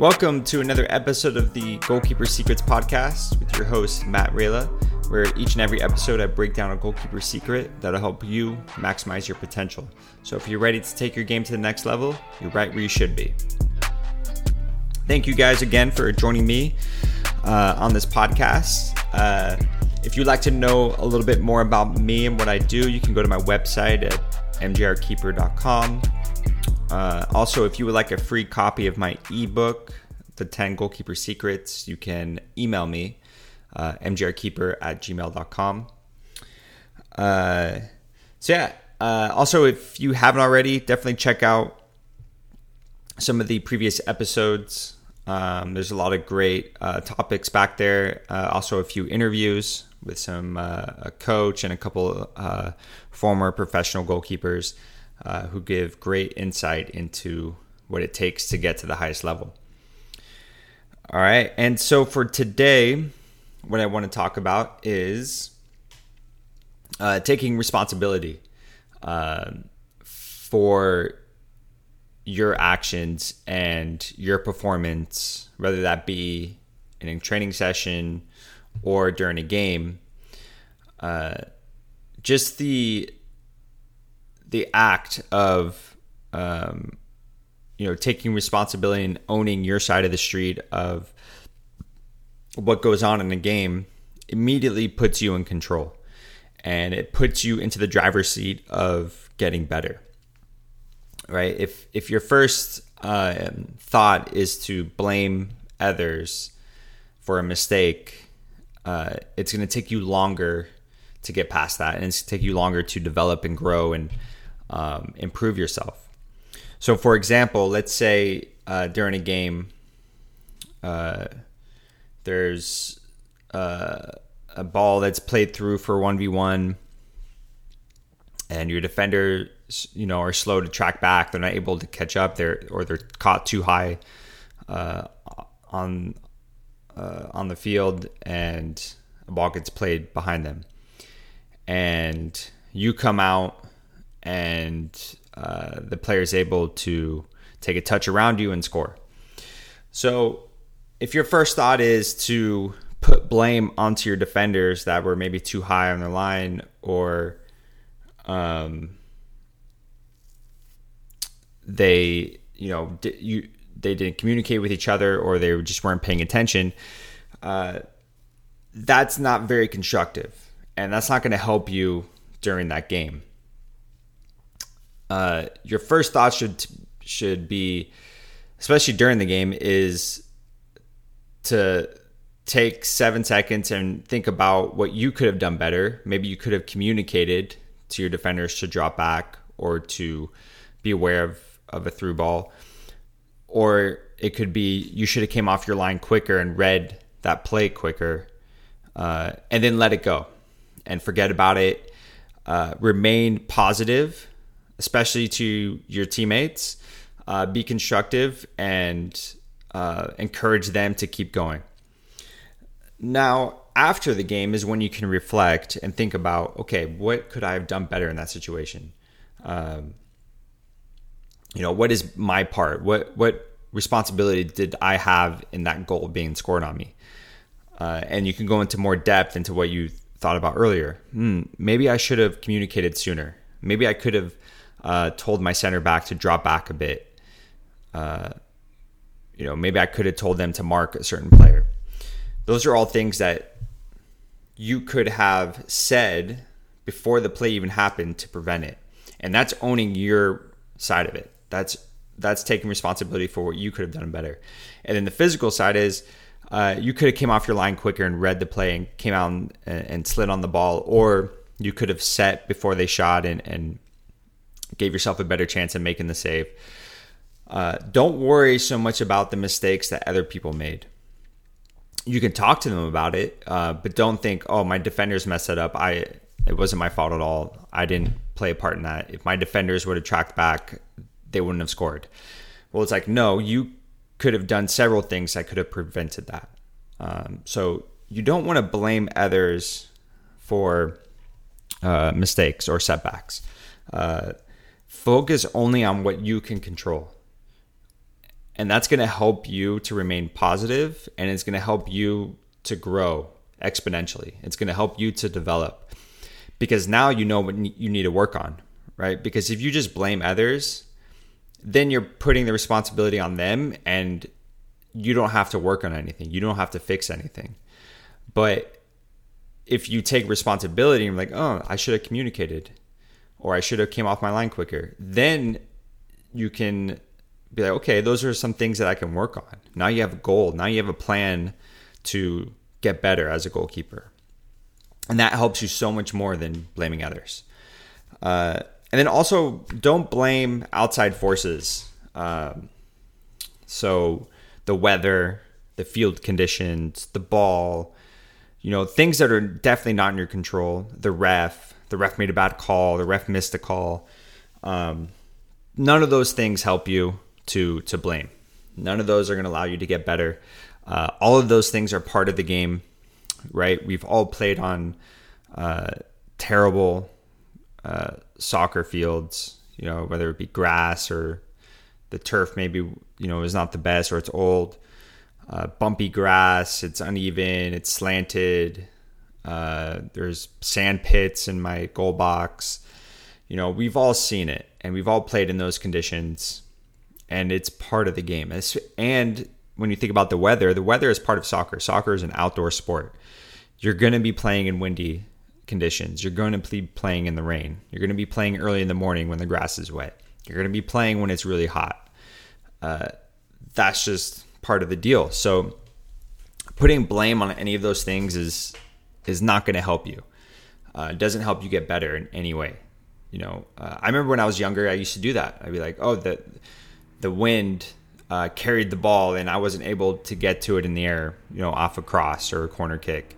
Welcome to another episode of the Goalkeeper Secrets podcast with your host, Matt Rayla, where each and every episode I break down a goalkeeper secret that'll help you maximize your potential. So if you're ready to take your game to the next level, you're right where you should be. Thank you guys again for joining me uh, on this podcast. Uh, if you'd like to know a little bit more about me and what I do, you can go to my website at mjrkeeper.com. Uh, also, if you would like a free copy of my ebook, The 10 Goalkeeper Secrets, you can email me, uh, mjrkeeper at gmail.com. Uh, so, yeah. Uh, also, if you haven't already, definitely check out some of the previous episodes. Um, there's a lot of great uh, topics back there. Uh, also, a few interviews with some uh, a coach and a couple uh, former professional goalkeepers uh, who give great insight into what it takes to get to the highest level. All right, and so for today, what I want to talk about is uh, taking responsibility uh, for your actions and your performance, whether that be in a training session or during a game. Uh, just the the act of um, you know taking responsibility and owning your side of the street of what goes on in a game immediately puts you in control. And it puts you into the driver's seat of getting better right? If if your first uh, thought is to blame others for a mistake uh, it's going to take you longer to get past that. And it's going to take you longer to develop and grow and um, improve yourself. So, for example, let's say uh, during a game, uh, there's uh, a ball that's played through for 1v1, and your defenders, you know, are slow to track back. They're not able to catch up. They're or they're caught too high uh, on uh, on the field, and a ball gets played behind them, and you come out and uh, the player is able to take a touch around you and score. So, if your first thought is to put blame onto your defenders that were maybe too high on the line or um, they, you know, you they didn't communicate with each other or they just weren't paying attention, uh, that's not very constructive, and that's not going to help you during that game uh, your first thought should should be, especially during the game, is to take seven seconds and think about what you could have done better. Maybe you could have communicated to your defenders to drop back or to be aware of, of a through ball. Or it could be you should have came off your line quicker and read that play quicker uh, and then let it go and forget about it. Uh, remain positive especially to your teammates. Uh, be constructive and uh, encourage them to keep going. Now, after the game is when you can reflect and think about, okay, what could I have done better in that situation? Um, you know, what is my part? What what responsibility did I have in that goal being scored on me? Uh, and you can go into more depth into what you thought about earlier. Hmm, maybe I should have communicated sooner. Maybe I could have uh, told my center back to drop back a bit. Uh, you know, maybe I could have told them to mark a certain player. Those are all things that you could have said before the play even happened to prevent it. And that's owning your side of it. That's that's taking responsibility for what you could have done better. And then the physical side is uh, you could have came off your line quicker and read the play and came out and, and slid on the ball, or you could have set before they shot and, and gave yourself a better chance of making the save. Uh, don't worry so much about the mistakes that other people made. You can talk to them about it, uh, but don't think, "Oh, my defenders messed it up. I it wasn't my fault at all. I didn't play a part in that. If my defenders would have tracked back, they wouldn't have scored." Well, it's like, no, you could have done several things that could have prevented that. Um, so you don't want to blame others for uh, mistakes or setbacks. Uh, focus only on what you can control And that's going to help you to remain positive and it's going to help you to grow exponentially. It's going to help you to develop because now you know what you need to work on, right? Because if you just blame others, then you're putting the responsibility on them and you don't have to work on anything. You don't have to fix anything. But if you take responsibility and like, oh, I should have communicated or I should have came off my line quicker, then you can be like, okay, those are some things that I can work on. Now you have a goal. Now you have a plan to get better as a goalkeeper. And that helps you so much more than blaming others. Uh, and then also, don't blame outside forces. Um, so, the weather, the field conditions, the ball, you know, things that are definitely not in your control. The ref, the ref made a bad call, the ref missed a call. Um, none of those things help you to to blame. None of those are going to allow you to get better. Uh, all of those things are part of the game, right? We've all played on uh, terrible uh, soccer fields, you know, whether it be grass or the turf maybe you know is not the best or it's old, uh, bumpy grass, it's uneven, it's slanted. Uh, there's sand pits in my goal box. You know, we've all seen it and we've all played in those conditions, and it's part of the game. And when you think about the weather, the weather is part of soccer. Soccer is an outdoor sport. You're going to be playing in windy conditions. You're going to be playing in the rain. You're going to be playing early in the morning when the grass is wet. You're going to be playing when it's really hot. Uh, that's just part of the deal. So putting blame on any of those things is is not going to help you. Uh, it doesn't help you get better in any way you know, uh, I remember when I was younger, I used to do that. I'd be like, oh, the the wind uh, carried the ball, and I wasn't able to get to it in the air, you know, off a cross or a corner kick.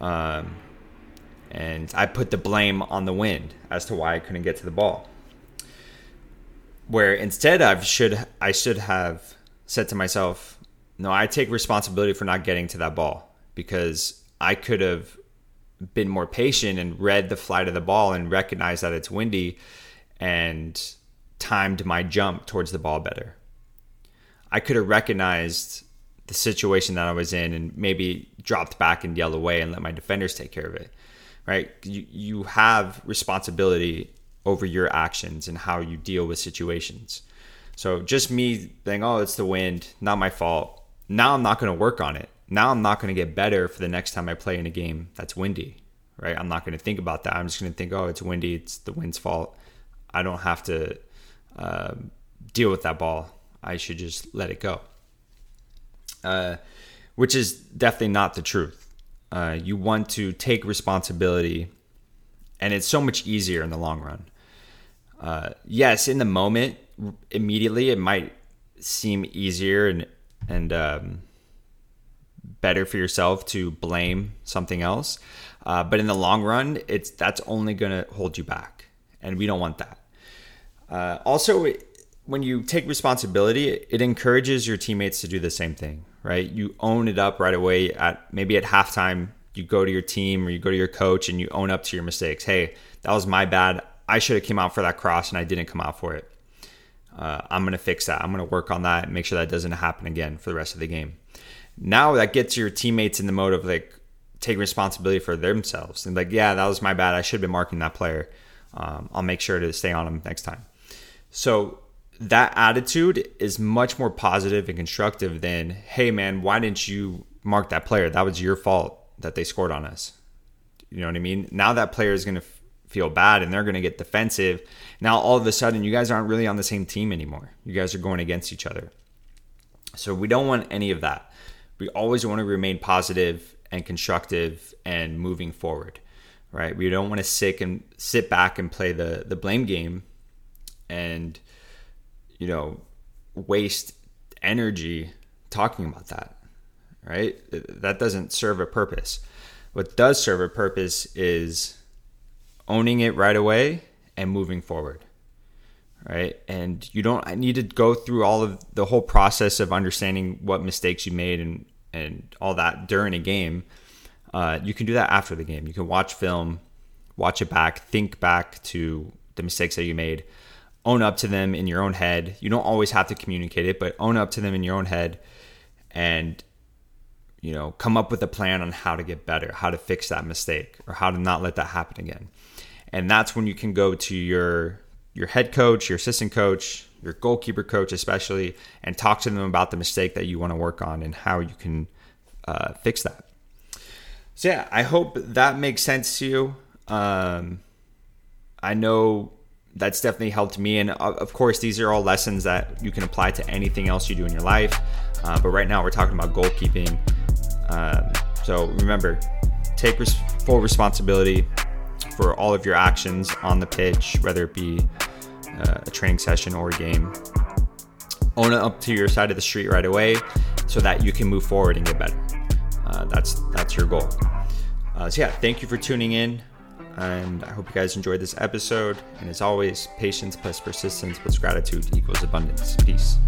Um, and I put the blame on the wind as to why I couldn't get to the ball. Where instead, I should I should have said to myself, no, I take responsibility for not getting to that ball because I could have been more patient and read the flight of the ball and recognized that it's windy and timed my jump towards the ball better. I could have recognized the situation that I was in and maybe dropped back and yelled away and let my defenders take care of it. Right? You you have responsibility over your actions and how you deal with situations. So just me saying, "Oh, it's the wind, not my fault." Now I'm not going to work on it now I'm not going to get better for the next time I play in a game that's windy, right? I'm not going to think about that. I'm just going to think, oh, it's windy. It's the wind's fault. I don't have to uh, deal with that ball. I should just let it go. Uh, which is definitely not the truth. Uh, you want to take responsibility, and it's so much easier in the long run. Uh, yes, in the moment, immediately, it might seem easier and and um, better for yourself to blame something else. Uh, but in the long run, it's that's only going to hold you back, and we don't want that. Uh, also, when you take responsibility, it encourages your teammates to do the same thing. Right? You own it up right away. At maybe at halftime, you go to your team or you go to your coach and you own up to your mistakes. Hey, that was my bad. I should have came out for that cross and I didn't come out for it. Uh, I'm gonna fix that. I'm gonna work on that and make sure that doesn't happen again for the rest of the game now that gets your teammates in the mode of like take responsibility for themselves. And like yeah that was my bad. I should have been marking that player. Um, i'll make sure to stay on him next time. So that attitude is much more positive and constructive than hey man why didn't you mark that player? That was your fault that they scored on us. You know what i mean? Now that player is going to f- feel bad and they're going to get defensive. Now all of a sudden you guys aren't really on the same team anymore. You guys are going against each other. So we don't want any of that we always want to remain positive and constructive and moving forward right? We don't want to sit and sit back and play the the blame game and you know waste energy talking about that right? That doesn't serve a purpose. What does serve a purpose is owning it right away and moving forward right? And you don't need to go through all of the whole process of understanding what mistakes you made and and all that during a game. Uh, you can do that after the game. You can watch film, watch it back, think back to the mistakes that you made, own up to them in your own head. You don't always have to communicate it, but own up to them in your own head and you know, come up with a plan on how to get better, how to fix that mistake or how to not let that happen again. And that's when you can go to your your head coach, your assistant coach, your goalkeeper coach especially and talk to them about the mistake that you want to work on and how you can uh, fix that. So yeah, I hope that makes sense to you. Um, I know that's definitely helped me. And uh, of course, these are all lessons that you can apply to anything else you do in your life. Uh, but right now, we're talking about goalkeeping. Um, so remember, take res- full responsibility for all of your actions on the pitch, whether it be uh, a training session or a game. Own it up to your side of the street right away, so that you can move forward and get better. Uh, that's that's your goal. Uh, so yeah, thank you for tuning in and I hope you guys enjoyed this episode. And as always, patience plus persistence plus gratitude equals abundance. Peace.